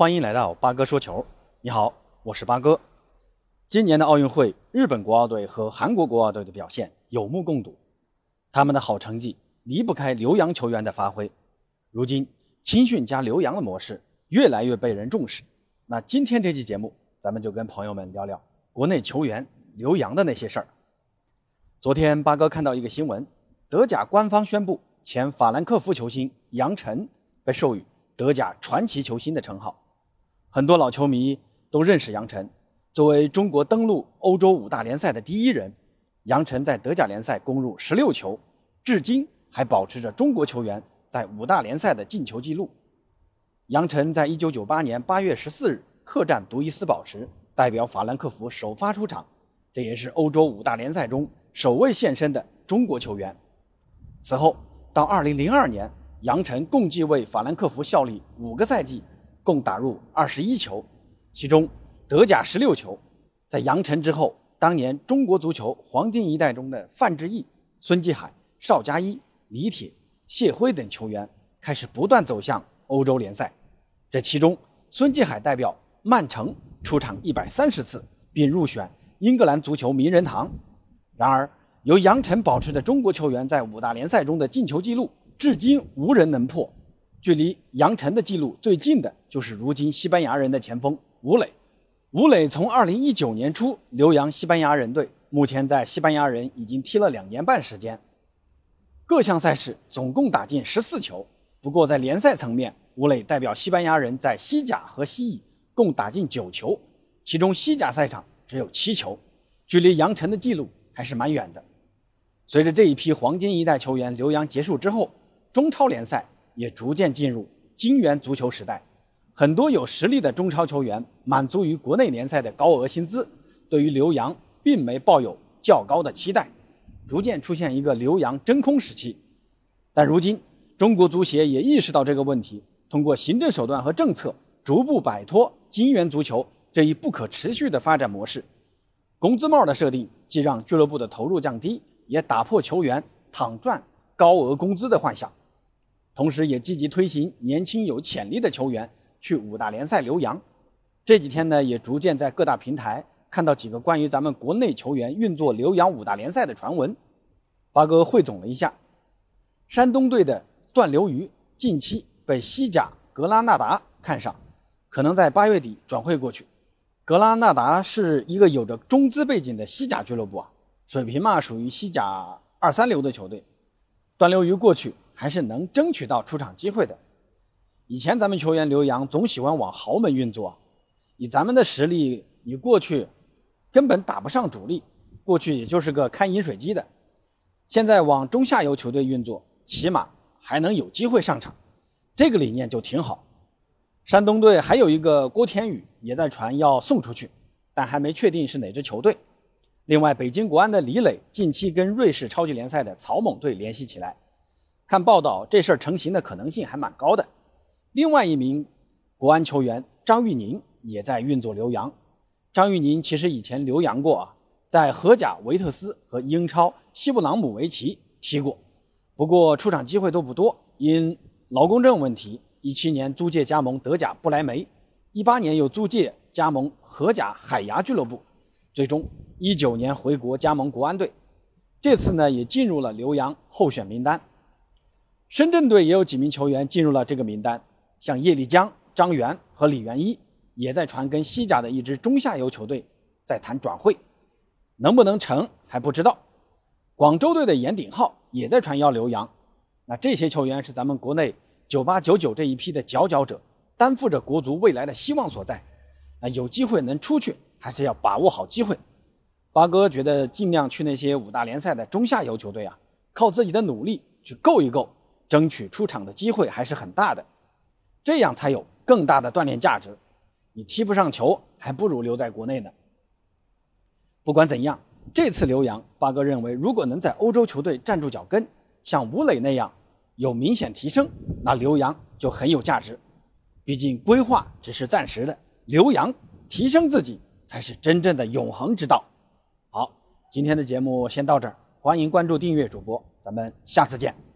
欢迎来到八哥说球。你好，我是八哥。今年的奥运会，日本国奥队和韩国国奥队的表现有目共睹，他们的好成绩离不开留洋球员的发挥。如今，青训加留洋的模式越来越被人重视。那今天这期节目，咱们就跟朋友们聊聊国内球员留洋的那些事儿。昨天，八哥看到一个新闻，德甲官方宣布，前法兰克福球星杨晨被授予德甲传奇球星的称号。很多老球迷都认识杨晨，作为中国登陆欧洲五大联赛的第一人，杨晨在德甲联赛攻入十六球，至今还保持着中国球员在五大联赛的进球纪录。杨晨在一九九八年八月十四日客战杜伊斯堡时，代表法兰克福首发出场，这也是欧洲五大联赛中首位现身的中国球员。此后到二零零二年，杨晨共计为法兰克福效力五个赛季。共打入二十一球，其中德甲十六球。在杨晨之后，当年中国足球黄金一代中的范志毅、孙继海、邵佳一、李铁、谢辉等球员开始不断走向欧洲联赛。这其中，孙继海代表曼城出场一百三十次，并入选英格兰足球名人堂。然而，由杨晨保持的中国球员在五大联赛中的进球纪录，至今无人能破。距离杨晨的记录最近的就是如今西班牙人的前锋吴磊。吴磊从2019年初留洋西班牙人队，目前在西班牙人已经踢了两年半时间，各项赛事总共打进十四球。不过在联赛层面，吴磊代表西班牙人在西甲和西乙共打进九球，其中西甲赛场只有七球，距离杨晨的记录还是蛮远的。随着这一批黄金一代球员留洋结束之后，中超联赛。也逐渐进入金元足球时代，很多有实力的中超球员满足于国内联赛的高额薪资，对于留洋并没抱有较高的期待，逐渐出现一个留洋真空时期。但如今，中国足协也意识到这个问题，通过行政手段和政策，逐步摆脱金元足球这一不可持续的发展模式。工资帽的设定，既让俱乐部的投入降低，也打破球员躺赚高额工资的幻想。同时，也积极推行年轻有潜力的球员去五大联赛留洋。这几天呢，也逐渐在各大平台看到几个关于咱们国内球员运作留洋五大联赛的传闻。八哥汇总了一下，山东队的段流鱼近期被西甲格拉纳达看上，可能在八月底转会过去。格拉纳达是一个有着中资背景的西甲俱乐部啊，水平嘛属于西甲二三流的球队。段流鱼过去。还是能争取到出场机会的。以前咱们球员留洋总喜欢往豪门运作，以咱们的实力，你过去根本打不上主力，过去也就是个开饮水机的。现在往中下游球队运作，起码还能有机会上场，这个理念就挺好。山东队还有一个郭天宇也在传要送出去，但还没确定是哪支球队。另外，北京国安的李磊近期跟瑞士超级联赛的草蜢队联系起来。看报道，这事儿成型的可能性还蛮高的。另外一名国安球员张玉宁也在运作留洋。张玉宁其实以前留洋过啊，在荷甲维特斯和英超西布朗姆维奇踢过，不过出场机会都不多，因劳工证问题，一七年租借加盟德甲不莱梅，一八年又租借加盟荷甲海牙俱乐部，最终一九年回国加盟国安队，这次呢也进入了留洋候选名单。深圳队也有几名球员进入了这个名单，像叶立江、张元和李元一也在传跟西甲的一支中下游球队在谈转会，能不能成还不知道。广州队的严鼎浩也在传要留洋，那这些球员是咱们国内九八九九这一批的佼佼者，担负着国足未来的希望所在。那有机会能出去，还是要把握好机会。八哥觉得尽量去那些五大联赛的中下游球队啊，靠自己的努力去够一够。争取出场的机会还是很大的，这样才有更大的锻炼价值。你踢不上球，还不如留在国内呢。不管怎样，这次留洋，八哥认为，如果能在欧洲球队站住脚跟，像吴磊那样有明显提升，那留洋就很有价值。毕竟规划只是暂时的，留洋提升自己才是真正的永恒之道。好，今天的节目先到这儿，欢迎关注订阅主播，咱们下次见。